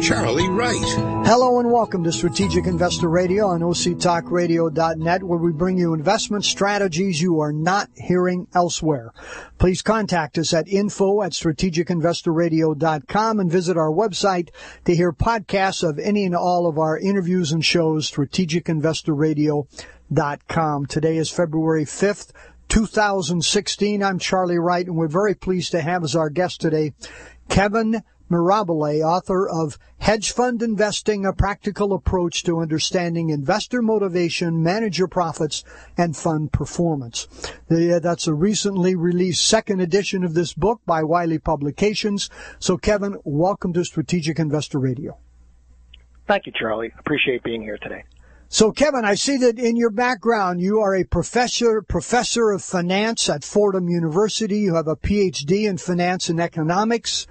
Charlie Wright. Hello and welcome to Strategic Investor Radio on OCTalkRadio.net, where we bring you investment strategies you are not hearing elsewhere. Please contact us at info at strategicinvestorradio.com and visit our website to hear podcasts of any and all of our interviews and shows, strategicinvestorradio.com. Today is February 5th, 2016. I'm Charlie Wright, and we're very pleased to have as our guest today Kevin Mirabile, author of Hedge Fund Investing, A Practical Approach to Understanding Investor Motivation, Manager Profits, and Fund Performance. That's a recently released second edition of this book by Wiley Publications. So Kevin, welcome to Strategic Investor Radio. Thank you, Charlie. Appreciate being here today. So, Kevin, I see that in your background you are a professor professor of finance at Fordham University. You have a PhD in finance and economics.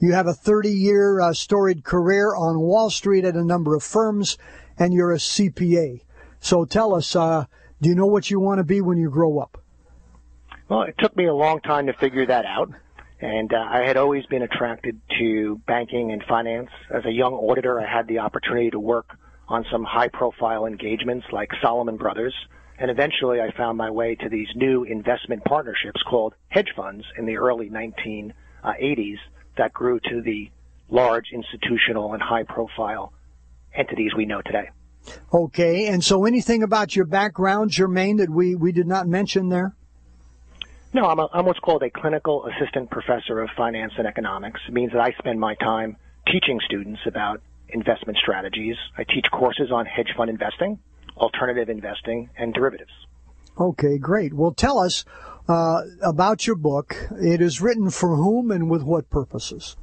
You have a 30-year uh, storied career on Wall Street at a number of firms, and you're a CPA. So, tell us, uh, do you know what you want to be when you grow up? Well, it took me a long time to figure that out. And uh, I had always been attracted to banking and finance. As a young auditor, I had the opportunity to work on some high profile engagements like Salomon Brothers. And eventually I found my way to these new investment partnerships called hedge funds in the early 1980s that grew to the large institutional and high profile entities we know today. Okay. And so anything about your background, Germain, that we, we did not mention there? No, I'm, a, I'm what's called a clinical assistant professor of finance and economics. It means that I spend my time teaching students about investment strategies. I teach courses on hedge fund investing, alternative investing, and derivatives. Okay, great. Well, tell us uh, about your book. It is written for whom and with what purposes?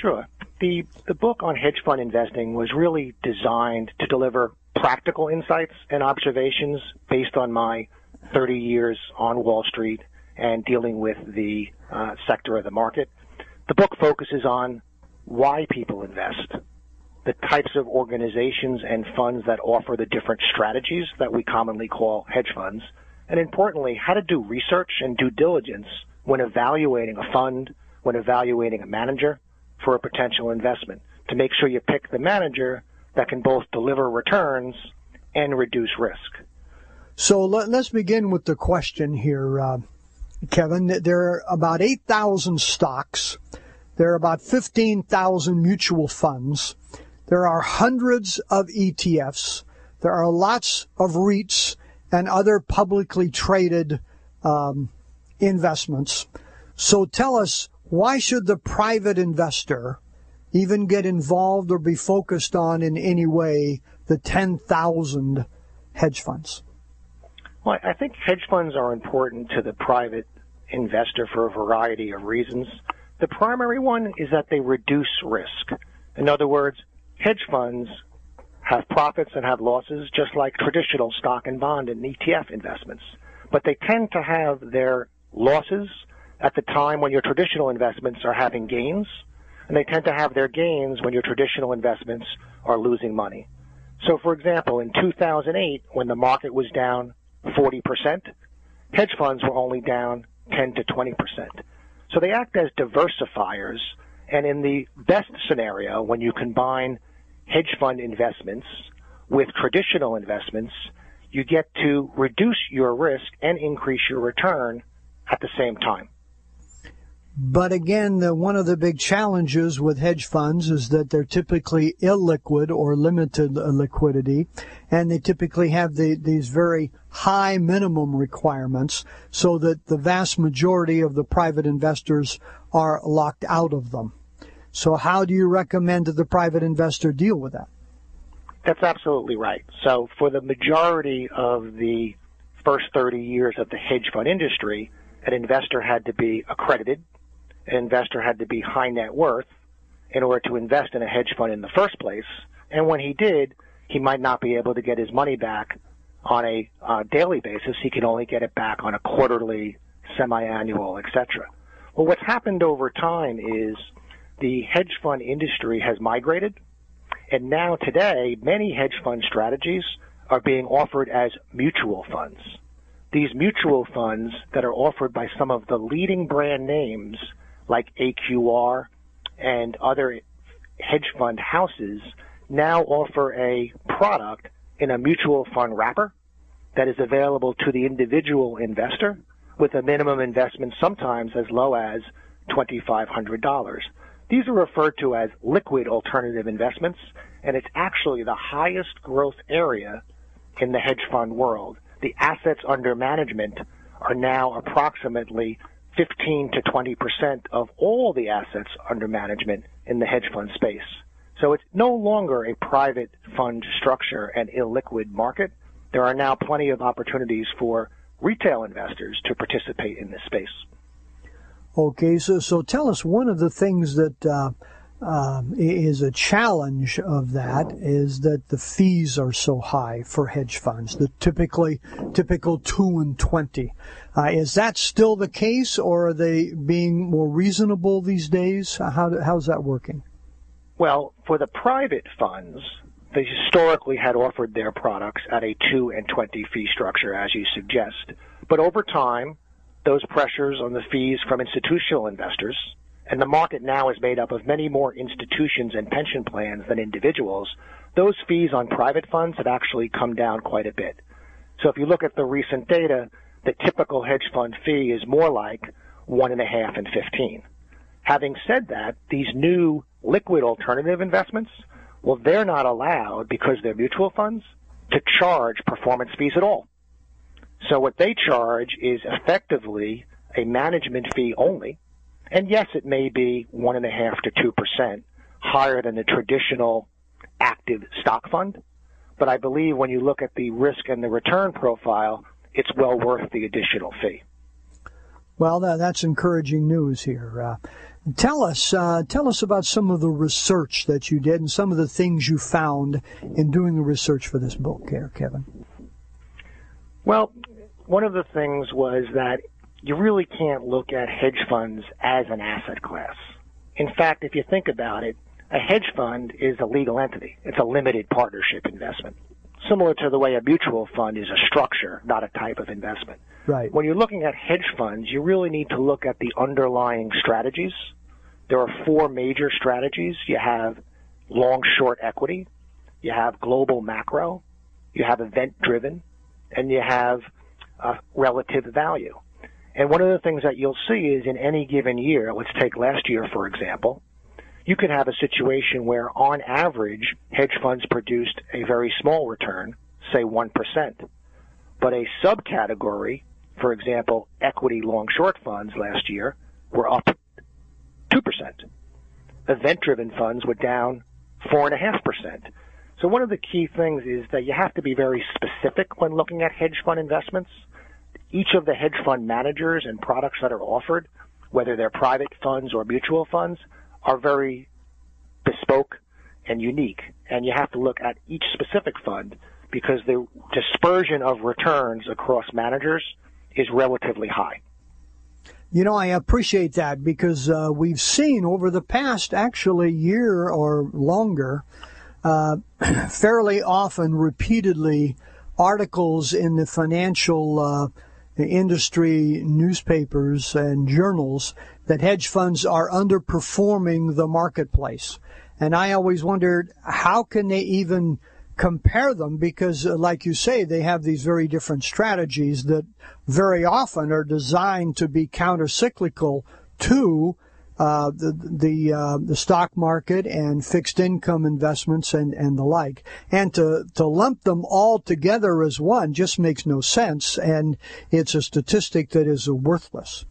Sure. The the book on hedge fund investing was really designed to deliver practical insights and observations based on my 30 years on Wall Street and dealing with the uh, sector of the market. The book focuses on why people invest, the types of organizations and funds that offer the different strategies that we commonly call hedge funds, and importantly, how to do research and due diligence when evaluating a fund, when evaluating a manager for a potential investment to make sure you pick the manager that can both deliver returns and reduce risk. So let, us begin with the question here, uh, Kevin. There are about 8,000 stocks. There are about 15,000 mutual funds. There are hundreds of ETFs. There are lots of REITs and other publicly traded um, investments. So tell us, why should the private investor even get involved or be focused on in any way the 10,000 hedge funds? Well, I think hedge funds are important to the private investor for a variety of reasons. The primary one is that they reduce risk. In other words, hedge funds have profits and have losses just like traditional stock and bond and ETF investments. But they tend to have their losses at the time when your traditional investments are having gains, and they tend to have their gains when your traditional investments are losing money. So for example, in 2008, when the market was down 40%, hedge funds were only down 10 to 20%. So they act as diversifiers, and in the best scenario, when you combine hedge fund investments with traditional investments, you get to reduce your risk and increase your return at the same time. But again, the, one of the big challenges with hedge funds is that they're typically illiquid or limited liquidity, and they typically have the, these very high minimum requirements so that the vast majority of the private investors are locked out of them. So how do you recommend that the private investor deal with that? That's absolutely right. So for the majority of the first 30 years of the hedge fund industry, an investor had to be accredited. An investor had to be high net worth in order to invest in a hedge fund in the first place. And when he did, he might not be able to get his money back on a uh, daily basis. He can only get it back on a quarterly, semi-annual, etc. Well, what's happened over time is the hedge fund industry has migrated, and now today many hedge fund strategies are being offered as mutual funds. These mutual funds that are offered by some of the leading brand names like AQR and other hedge fund houses now offer a product in a mutual fund wrapper that is available to the individual investor with a minimum investment sometimes as low as $2,500. These are referred to as liquid alternative investments, and it's actually the highest growth area in the hedge fund world. The assets under management are now approximately 15 to 20 percent of all the assets under management in the hedge fund space. So it's no longer a private fund structure and illiquid market. There are now plenty of opportunities for retail investors to participate in this space. Okay, so so tell us one of the things that uh, um, is a challenge of that is that the fees are so high for hedge funds. The typically typical two and twenty. Uh, is that still the case, or are they being more reasonable these days? How how's that working? Well, for the private funds, they historically had offered their products at a two and twenty fee structure, as you suggest. But over time, those pressures on the fees from institutional investors and the market now is made up of many more institutions and pension plans than individuals, those fees on private funds have actually come down quite a bit. So if you look at the recent data, the typical hedge fund fee is more like one and a half and 15. Having said that, these new liquid alternative investments, well, they're not allowed because they're mutual funds to charge performance fees at all. So what they charge is effectively a management fee only, and yes, it may be one and a half to two percent higher than the traditional active stock fund. But I believe when you look at the risk and the return profile, it's well worth the additional fee. Well, that's encouraging news here. Uh, tell us, uh, tell us about some of the research that you did and some of the things you found in doing the research for this book, here, Kevin. Well, one of the things was that you really can't look at hedge funds as an asset class. In fact, if you think about it, a hedge fund is a legal entity. It's a limited partnership investment. Similar to the way a mutual fund is a structure, not a type of investment. Right. When you're looking at hedge funds, you really need to look at the underlying strategies. There are four major strategies. You have long short equity, you have global macro, you have event driven, and you have uh, relative value. And one of the things that you'll see is in any given year, let's take last year for example, you could have a situation where on average hedge funds produced a very small return, say 1%. But a subcategory, for example, equity long short funds last year were up 2%. Event driven funds were down 4.5%. So one of the key things is that you have to be very specific when looking at hedge fund investments each of the hedge fund managers and products that are offered, whether they're private funds or mutual funds, are very bespoke and unique. And you have to look at each specific fund because the dispersion of returns across managers is relatively high. You know, I appreciate that because uh, we've seen over the past actually year or longer, uh, fairly often, repeatedly, articles in the financial uh, industry newspapers and journals that hedge funds are underperforming the marketplace. And I always wondered how can they even compare them because uh, like you say they have these very different strategies that very often are designed to be countercyclical to uh, the the, uh, the stock market and fixed income investments and, and the like, and to to lump them all together as one just makes no sense, and it's a statistic that is worthless.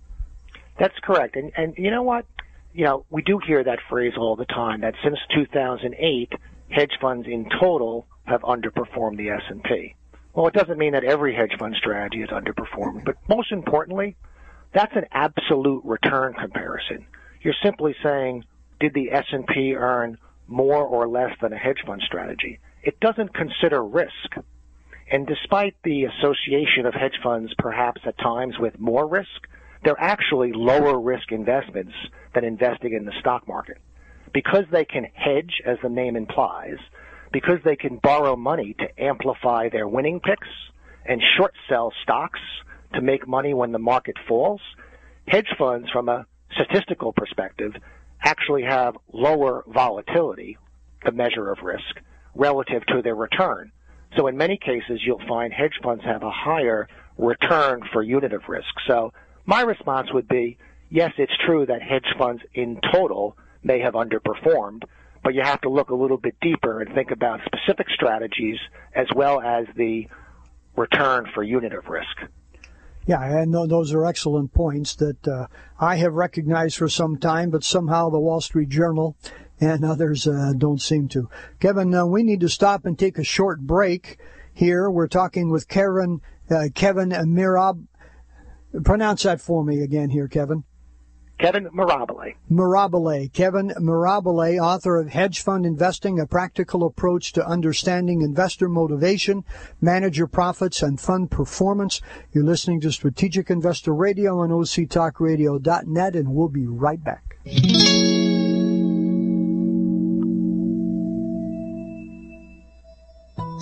That's correct, and and you know what, you know we do hear that phrase all the time that since 2008, hedge funds in total have underperformed the S and P. Well, it doesn't mean that every hedge fund strategy is underperforming, but most importantly, that's an absolute return comparison. You're simply saying, did the S&P earn more or less than a hedge fund strategy? It doesn't consider risk. And despite the association of hedge funds perhaps at times with more risk, they're actually lower risk investments than investing in the stock market. because they can hedge, as the name implies, because they can borrow money to amplify their winning picks and short sell stocks to make money when the market falls, hedge funds, from a statistical perspective, actually have lower volatility, the measure of risk, relative to their return. So in many cases, you'll find hedge funds have a higher return for unit of risk. So my response would be, yes, it's true that hedge funds in total may have underperformed, but you have to look a little bit deeper and think about specific strategies as well as the return for unit of risk. Yeah, and those are excellent points that uh, I have recognized for some time, but somehow the Wall Street Journal and others uh, don't seem to. Kevin, uh, we need to stop and take a short break here. We're talking with Karen, uh, Kevin Mirab. Pronounce that for me again here, Kevin. Kevin Mirabile. Mirabile. Kevin Mirabile, author of Hedge Fund Investing, a practical approach to understanding investor motivation, manager profits, and fund performance. You're listening to Strategic Investor Radio on OCTalkRadio.net, and we'll be right back.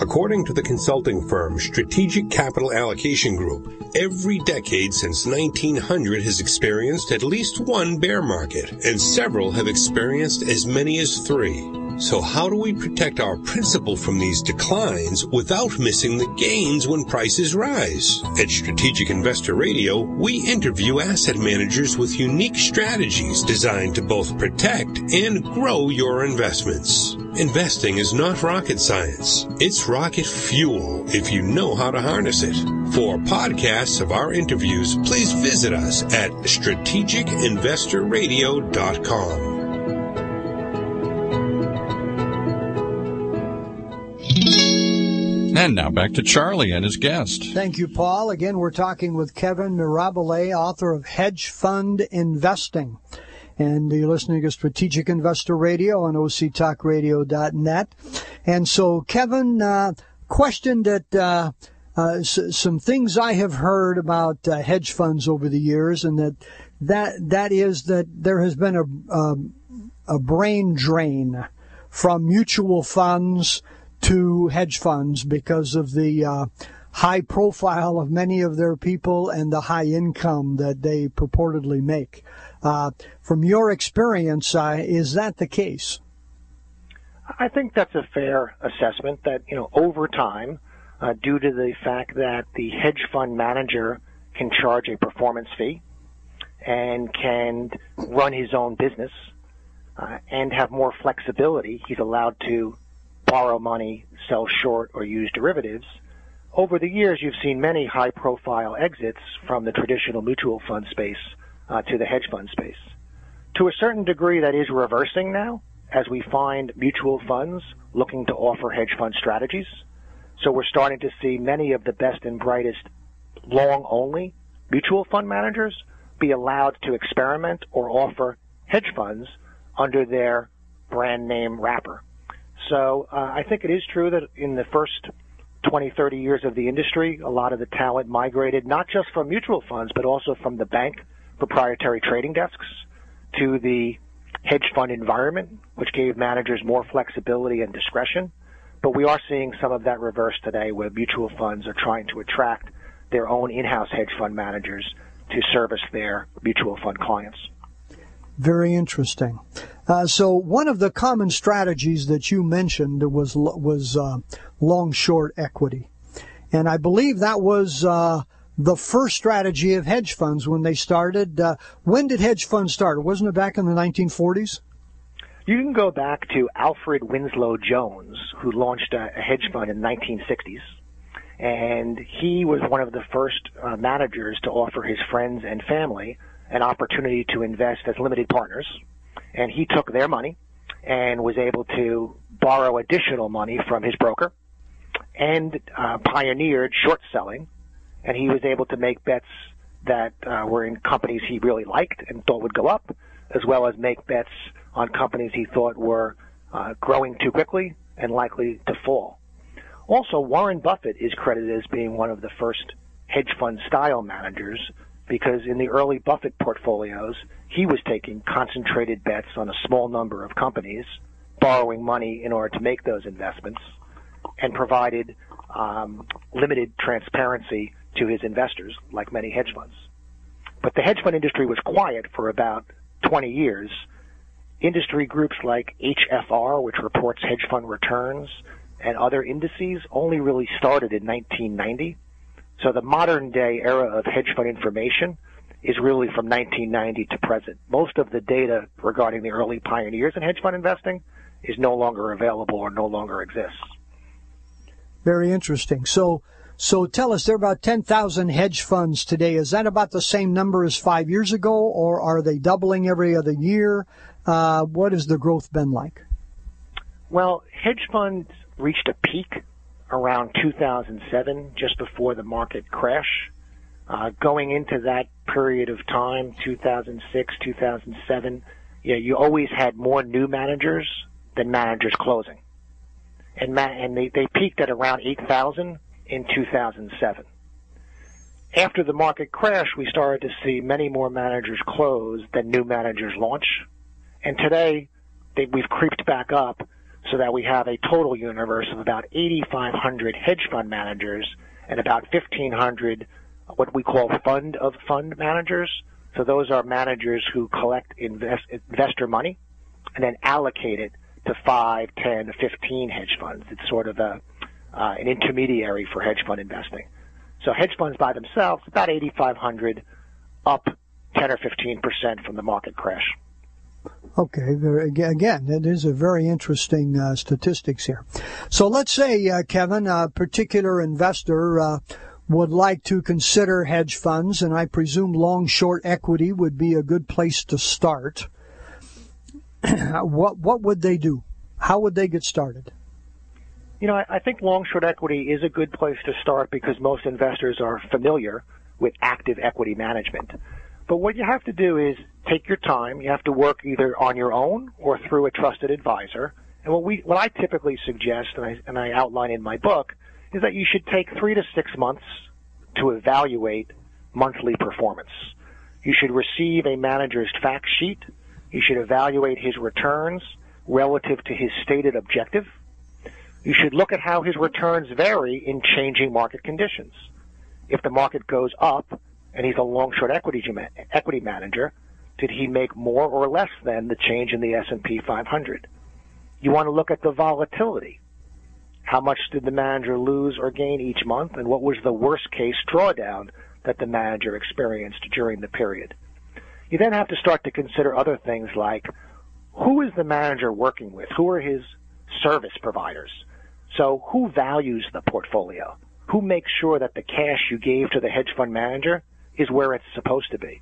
According to the consulting firm Strategic Capital Allocation Group, every decade since 1900 has experienced at least one bear market, and several have experienced as many as three. So how do we protect our principal from these declines without missing the gains when prices rise? At Strategic Investor Radio, we interview asset managers with unique strategies designed to both protect and grow your investments. Investing is not rocket science. It's rocket fuel if you know how to harness it. For podcasts of our interviews, please visit us at strategicinvestorradio.com. And now back to Charlie and his guest. Thank you, Paul. Again, we're talking with Kevin Mirabile, author of Hedge Fund Investing. And you're listening to Strategic Investor Radio on OCTalkRadio.net. And so, Kevin, uh, question that uh, uh, s- some things I have heard about uh, hedge funds over the years, and that that that is that there has been a a, a brain drain from mutual funds to hedge funds because of the uh, high profile of many of their people and the high income that they purportedly make. Uh, from your experience, uh, is that the case? I think that's a fair assessment that, you know, over time, uh, due to the fact that the hedge fund manager can charge a performance fee and can run his own business uh, and have more flexibility, he's allowed to borrow money, sell short, or use derivatives. Over the years, you've seen many high profile exits from the traditional mutual fund space uh, to the hedge fund space. To a certain degree, that is reversing now as we find mutual funds looking to offer hedge fund strategies. So we're starting to see many of the best and brightest long only mutual fund managers be allowed to experiment or offer hedge funds under their brand name wrapper. So uh, I think it is true that in the first 20, 30 years of the industry, a lot of the talent migrated not just from mutual funds, but also from the bank proprietary trading desks to the hedge fund environment, which gave managers more flexibility and discretion. But we are seeing some of that reverse today where mutual funds are trying to attract their own in-house hedge fund managers to service their mutual fund clients. Very interesting. Uh, so one of the common strategies that you mentioned was was uh, long short equity, and I believe that was uh, the first strategy of hedge funds when they started. Uh, when did hedge funds start? Wasn't it back in the 1940s? You can go back to Alfred Winslow Jones, who launched a, hedge fund in the 1960s. And he was one of the first uh, managers to offer his friends and family an opportunity to invest as limited partners. And he took their money and was able to borrow additional money from his broker and uh, pioneered short selling. And he was able to make bets that uh, were in companies he really liked and thought would go up, as well as make bets on companies he thought were uh, growing too quickly and likely to fall. Also, Warren Buffett is credited as being one of the first hedge fund style managers because in the early Buffett portfolios, he was taking concentrated bets on a small number of companies, borrowing money in order to make those investments, and provided um, limited transparency to his investors, like many hedge funds. But the hedge fund industry was quiet for about 20 years. Industry groups like HFR, which reports hedge fund returns, and other indices only really started in 1990. So the modern day era of hedge fund information is really from 1990 to present. Most of the data regarding the early pioneers in hedge fund investing is no longer available or no longer exists. Very interesting. So, so tell us, there are about 10,000 hedge funds today. Is that about the same number as five years ago, or are they doubling every other year? Uh, what has the growth been like? Well, hedge funds reached a peak around 2007, just before the market crash. Uh, going into that period of time, 2006, 2007, you, you always had more new managers than managers closing and, ma- and they, they peaked at around 8,000 in 2007. After the market crash, we started to see many more managers close than new managers launch. And today, they, we've creeped back up so that we have a total universe of about 8,500 hedge fund managers and about 1,500 what we call fund of fund managers. So those are managers who collect invest, investor money and then allocate it to 5, 10, 15 hedge funds. It's sort of a, uh, an intermediary for hedge fund investing. So hedge funds by themselves, about 8,500, up 10 or 15 percent from the market crash. Okay, again, it is a very interesting uh, statistics here. So let's say, uh, Kevin, a particular investor uh, would like to consider hedge funds, and I presume long short equity would be a good place to start. what what would they do? How would they get started? You know, I, I think long short equity is a good place to start because most investors are familiar with active equity management. But what you have to do is take your time. You have to work either on your own or through a trusted advisor. And what we, what I typically suggest, and I, and I outline in my book, is that you should take three to six months to evaluate monthly performance. You should receive a manager's fact sheet you should evaluate his returns relative to his stated objective. You should look at how his returns vary in changing market conditions. If the market goes up and he's a long short equity equity manager, did he make more or less than the change in the S&P 500? You want to look at the volatility. How much did the manager lose or gain each month and what was the worst case drawdown that the manager experienced during the period? You then have to start to consider other things like who is the manager working with? Who are his service providers? So who values the portfolio? Who makes sure that the cash you gave to the hedge fund manager is where it's supposed to be?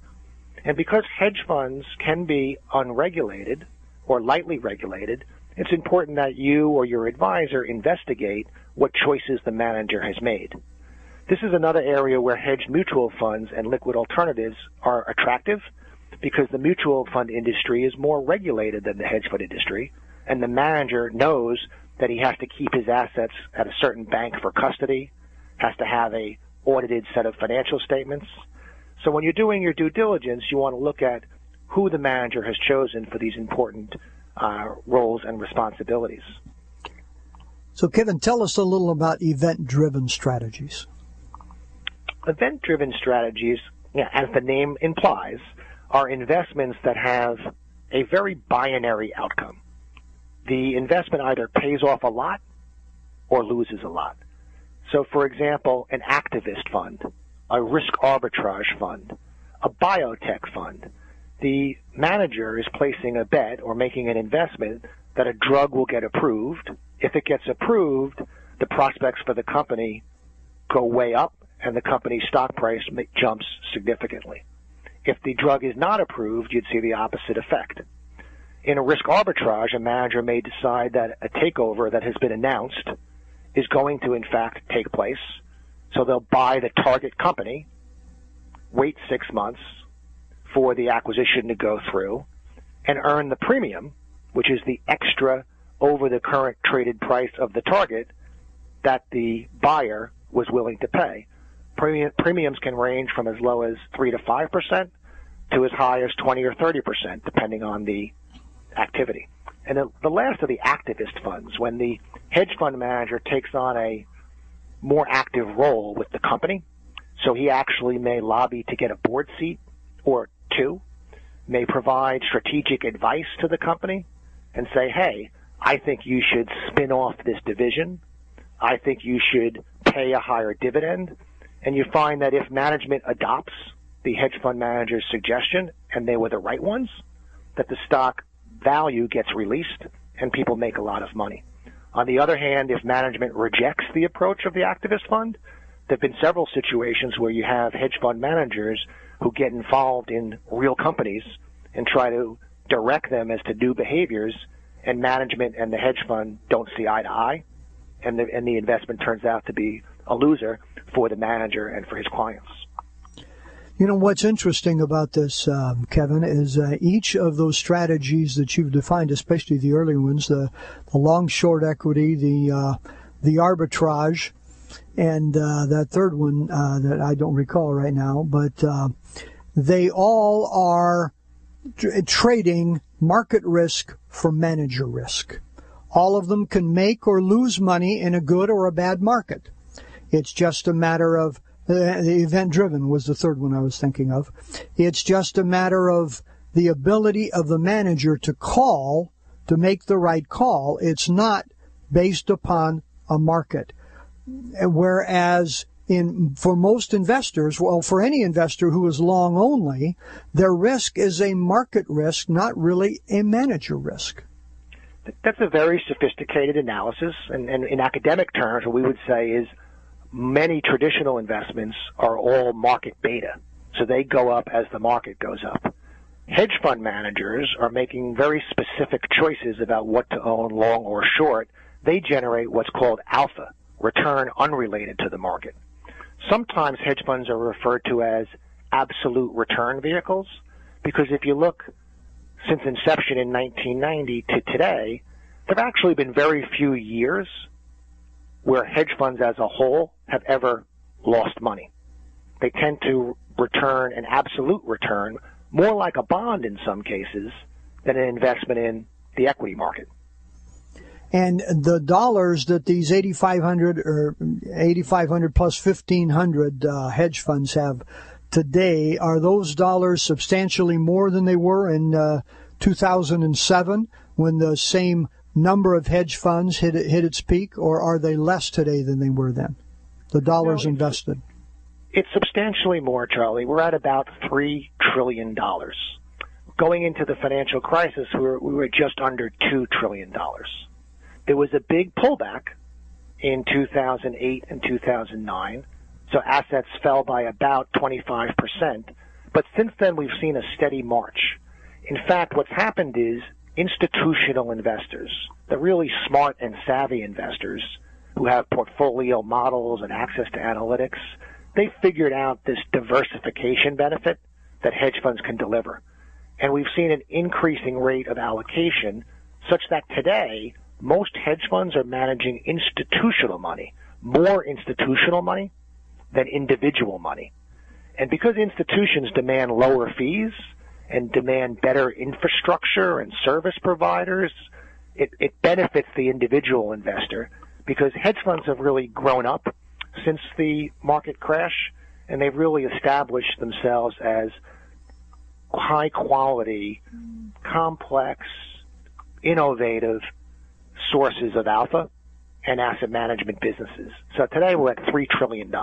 And because hedge funds can be unregulated or lightly regulated, it's important that you or your advisor investigate what choices the manager has made. This is another area where hedged mutual funds and liquid alternatives are attractive because the mutual fund industry is more regulated than the hedge fund industry, and the manager knows that he has to keep his assets at a certain bank for custody, has to have a audited set of financial statements. So when you're doing your due diligence, you want to look at who the manager has chosen for these important uh, roles and responsibilities. So, Kevin, tell us a little about event-driven strategies. Event-driven strategies, yeah, as the name implies, are investments that have a very binary outcome. The investment either pays off a lot or loses a lot. So, for example, an activist fund, a risk arbitrage fund, a biotech fund, the manager is placing a bet or making an investment that a drug will get approved. If it gets approved, the prospects for the company go way up and the company's stock price jumps significantly. If the drug is not approved, you'd see the opposite effect. In a risk arbitrage, a manager may decide that a takeover that has been announced is going to in fact take place. So they'll buy the target company, wait six months for the acquisition to go through, and earn the premium, which is the extra over the current traded price of the target that the buyer was willing to pay. premium, premiums can range from as low as 3 to 5% to as high as 20 or 30%, depending on the activity. And the, the last of the activist funds, when the hedge fund manager takes on a more active role with the company, so he actually may lobby to get a board seat or two, may provide strategic advice to the company and say, hey, I think you should spin off this division. I think you should pay a higher dividend. And you find that if management adopts the hedge fund manager's suggestion and they were the right ones, that the stock value gets released and people make a lot of money. On the other hand, if management rejects the approach of the activist fund, there have been several situations where you have hedge fund managers who get involved in real companies and try to direct them as to new behaviors, and management and the hedge fund don't see eye to eye, and the, and the investment turns out to be a loser for the manager and for his clients. You know, what's interesting about this, um, Kevin, is uh, each of those strategies that you've defined, especially the early ones, the, the long short equity, the, uh, the arbitrage, and uh, that third one uh, that I don't recall right now, but uh, they all are t- trading market risk for manager risk. All of them can make or lose money in a good or a bad market. It's just a matter of Uh, the event driven was the third one I was thinking of. It's just a matter of the ability of the manager to call, to make the right call. It's not based upon a market. Whereas in, for most investors, well, for any investor who is long only, their risk is a market risk, not really a manager risk. That's a very sophisticated analysis. And, and in academic terms, what we would say is many traditional investments are all market beta. So they go up as the market goes up. Hedge fund managers are making very specific choices about what to own long or short. They generate what's called alpha, return unrelated to the market. Sometimes hedge funds are referred to as absolute return vehicles because if you look since inception in 1990 to today, there have actually been very few years where hedge funds as a whole have ever lost money. They tend to return an absolute return more like a bond in some cases than an investment in the equity market. And the dollars that these 8,500 or 8,500 plus 1,500 uh, hedge funds have today, are those dollars substantially more than they were in uh, 2007 when the same number of hedge funds hit hit its peak, or are they less today than they were then? The dollars no, invested. It's substantially more, Charlie. We're at about three trillion dollars. Going into the financial crisis, we were, we were just under two trillion dollars. There was a big pullback in 2008 and 2009, so assets fell by about 25%. But since then, we've seen a steady march. In fact, what's happened is institutional investors, the really smart and savvy investors who have portfolio models and access to analytics, they figured out this diversification benefit that hedge funds can deliver. And we've seen an increasing rate of allocation such that today most hedge funds are managing institutional money, more institutional money than individual money. And because institutions demand lower fees, and demand better infrastructure and service providers, it, it benefits the individual investor because hedge funds have really grown up since the market crash and they've really established themselves as high quality, complex, innovative sources of alpha and asset management businesses. So today we're at $3 trillion.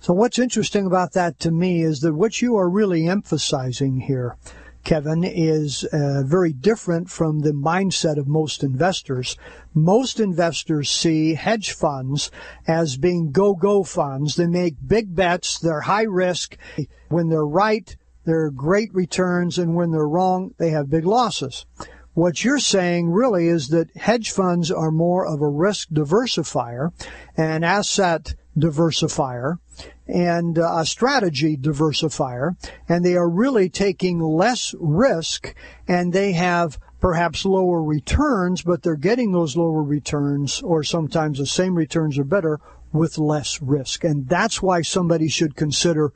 So what's interesting about that to me is that what you are really emphasizing here, Kevin, is uh, very different from the mindset of most investors. Most investors see hedge funds as being go-go funds. They make big bets. They're high risk. When they're right, they're great returns. And when they're wrong, they have big losses. What you're saying really is that hedge funds are more of a risk diversifier, an asset diversifier, and uh, a strategy diversifier, and they are really taking less risk and they have perhaps lower returns, but they're getting those lower returns or sometimes the same returns are better with less risk. And that's why somebody should consider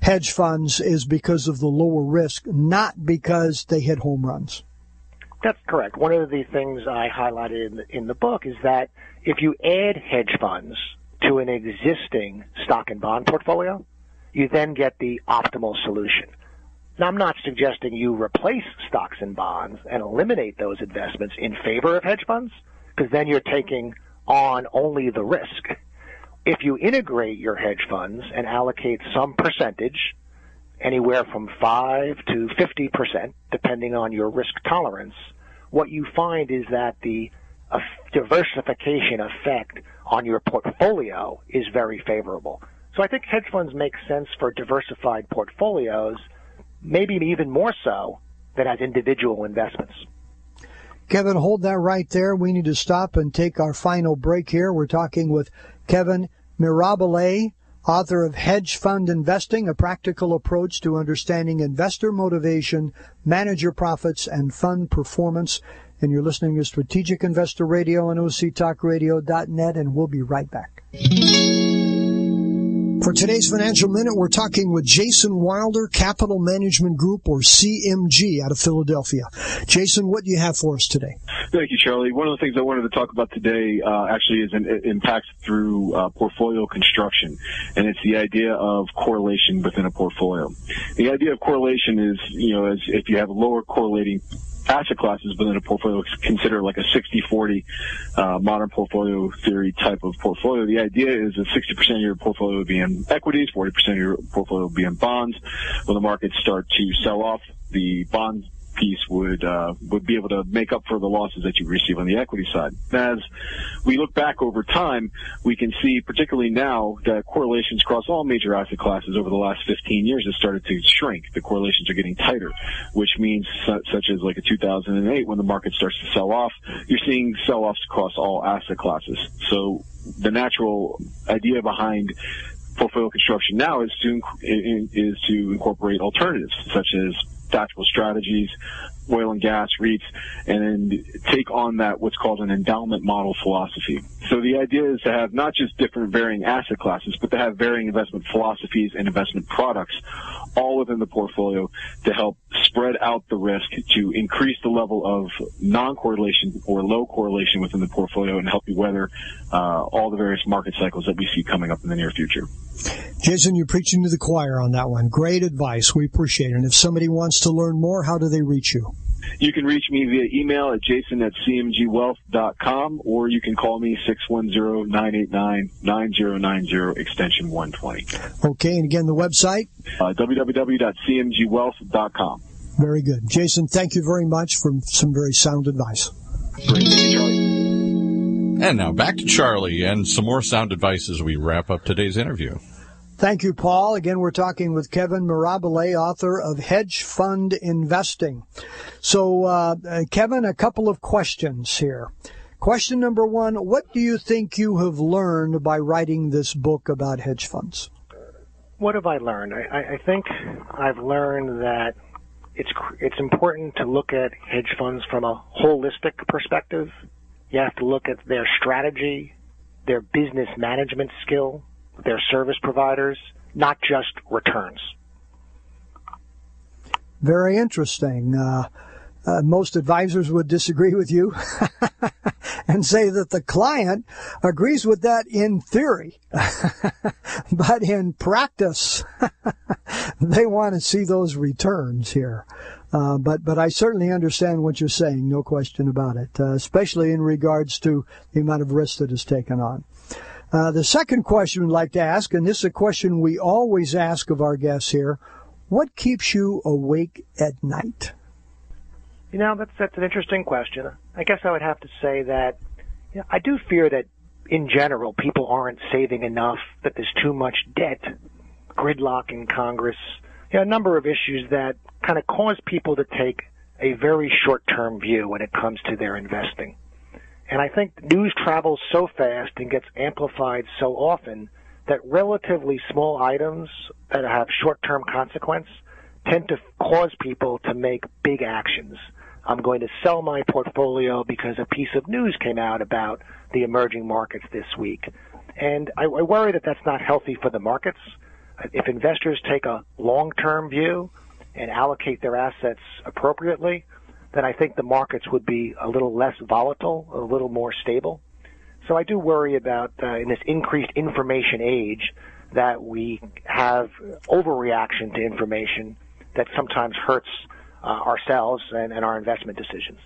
hedge funds is because of the lower risk, not because they hit home runs. That's correct. One of the things I highlighted in the, in the book is that if you add hedge funds to an existing stock and bond portfolio, you then get the optimal solution. Now, I'm not suggesting you replace stocks and bonds and eliminate those investments in favor of hedge funds, because then you're taking on only the risk. If you integrate your hedge funds and allocate some percentage, anywhere from 5 to 50%, depending on your risk tolerance, what you find is that the uh, diversification effect on your portfolio is very favorable. So I think hedge funds make sense for diversified portfolios maybe even more so than as individual investments. Kevin, hold that right there. We need to stop and take our final break here. We're talking with Kevin Mirabile, author of Hedge Fund Investing, a practical approach to understanding investor motivation, manager profits, and fund performance. And you're listening to Strategic Investor Radio on OCTalkRadio.net, and we'll be right back. For today's Financial Minute, we're talking with Jason Wilder, Capital Management Group, or CMG, out of Philadelphia. Jason, what do you have for us today? Thank you, Charlie. One of the things I wanted to talk about today uh, actually is an impact through uh, portfolio construction, and it's the idea of correlation within a portfolio. The idea of correlation is, you know, as if you have lower correlating asset classes within a portfolio consider like a 60-40 uh, modern portfolio theory type of portfolio. The idea is that 60% of your portfolio would be in equities, 40% of your portfolio would be in bonds. When the markets start to sell off, the bond piece would uh, would be able to make up for the losses that you receive on the equity side. As we look back over time, we can see, particularly now, that correlations across all major asset classes over the last 15 years has started to shrink. The correlations are getting tighter, which means such as like a 2008 when the market starts to sell off, you're seeing sell-offs across all asset classes. So the natural idea behind portfolio construction now is to is to incorporate alternatives such as tactical strategies, oil and gas REITs, and take on that what's called an endowment model philosophy. So the idea is to have not just different varying asset classes, but to have varying investment philosophies and investment products all within the portfolio to help spread out the risk to increase the level of non-correlation or low correlation within the portfolio and help you weather uh, all the various market cycles that we see coming up in the near future. Jason, you're preaching to the choir on that one. Great advice. We appreciate it. And if somebody wants to learn more, how do they reach you? You can reach me via email at jason at cmgwealth.com or you can call me 610-989-9090 extension 120. Okay, and again, the website? Uh, www.cmgwealth.com. Very good. Jason, thank you very much for some very sound advice. And now back to Charlie and some more sound advice as we wrap up today's interview. Thank you, Paul. Again, we're talking with Kevin Mirabile, author of Hedge Fund Investing. So, uh, Kevin, a couple of questions here. Question number one What do you think you have learned by writing this book about hedge funds? What have I learned? I, I think I've learned that it's it's important to look at hedge funds from a holistic perspective you have to look at their strategy, their business management skill, their service providers, not just returns. Very interesting. Uh, uh, most advisors would disagree with you and say that the client agrees with that in theory, but in practice, they want to see those returns here. Uh, but but I certainly understand what you're saying, no question about it, uh, especially in regards to the amount of risk that is taken on. Uh, the second question we'd like to ask, and this is a question we always ask of our guests here, what keeps you awake at night? You know, that's that's an interesting question. I guess I would have to say that you know, I do fear that in general people aren't saving enough, that there's too much debt, gridlock in Congress, you know, a number of issues that kind of cause people to take a very short-term view when it comes to their investing. And I think news travels so fast and gets amplified so often that relatively small items that have short-term consequence tend to cause people to make big actions. I'm going to sell my portfolio because a piece of news came out about the emerging markets this week. And I, I worry that that's not healthy for the markets. If investors take a long-term view and allocate their assets appropriately, then I think the markets would be a little less volatile, a little more stable. So I do worry about uh, in this increased information age that we have overreaction to information that sometimes hurts uh, ourselves and, and our investment decisions.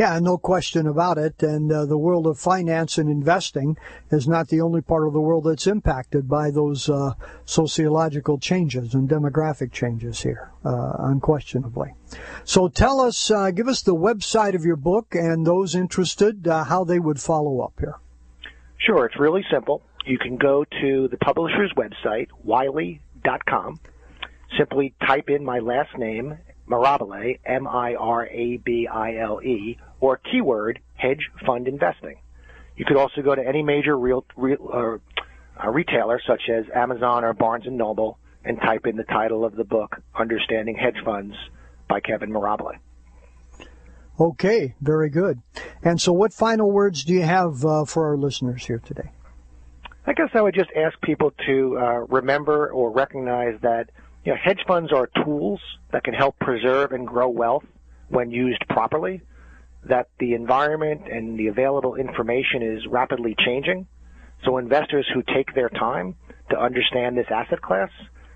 Yeah, no question about it. And uh, the world of finance and investing is not the only part of the world that's impacted by those uh, sociological changes and demographic changes here, uh, unquestionably. So tell us, uh, give us the website of your book and those interested, uh, how they would follow up here. Sure, it's really simple. You can go to the publisher's website, wiley.com. Simply type in my last name, Mirabile, M-I-R-A-B-I-L-E, or keyword hedge fund investing. You could also go to any major real, real uh, uh, retailer such as Amazon or Barnes and Noble and type in the title of the book, Understanding Hedge Funds by Kevin Mirabile. Okay, very good. And so, what final words do you have uh, for our listeners here today? I guess I would just ask people to uh, remember or recognize that you know, hedge funds are tools that can help preserve and grow wealth when used properly. That the environment and the available information is rapidly changing. So investors who take their time to understand this asset class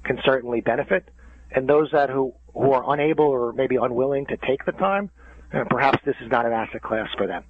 can certainly benefit. And those that who, who are unable or maybe unwilling to take the time, uh, perhaps this is not an asset class for them.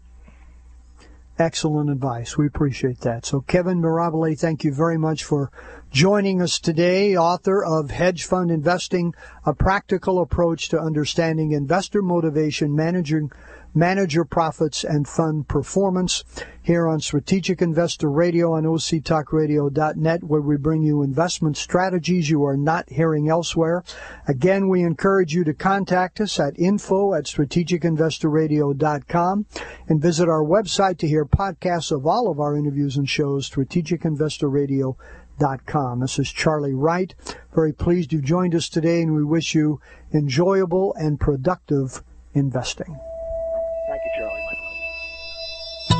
Excellent advice. We appreciate that. So, Kevin Mirabile, thank you very much for joining us today, author of Hedge Fund Investing, a practical approach to understanding investor motivation, managing manager profits and fund performance here on Strategic Investor Radio on OCTalkRadio.net, where we bring you investment strategies you are not hearing elsewhere. Again, we encourage you to contact us at info at strategicinvestorradio.com and visit our website to hear podcasts of all of our interviews and shows, strategicinvestorradio.com. This is Charlie Wright. Very pleased you've joined us today, and we wish you enjoyable and productive investing. Thank you, Charlie.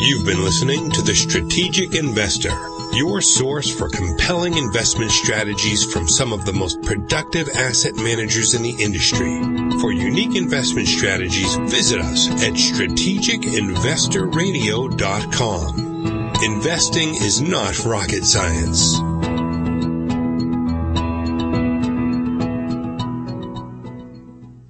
You've been listening to The Strategic Investor, your source for compelling investment strategies from some of the most productive asset managers in the industry. For unique investment strategies, visit us at strategicinvestorradio.com. Investing is not rocket science.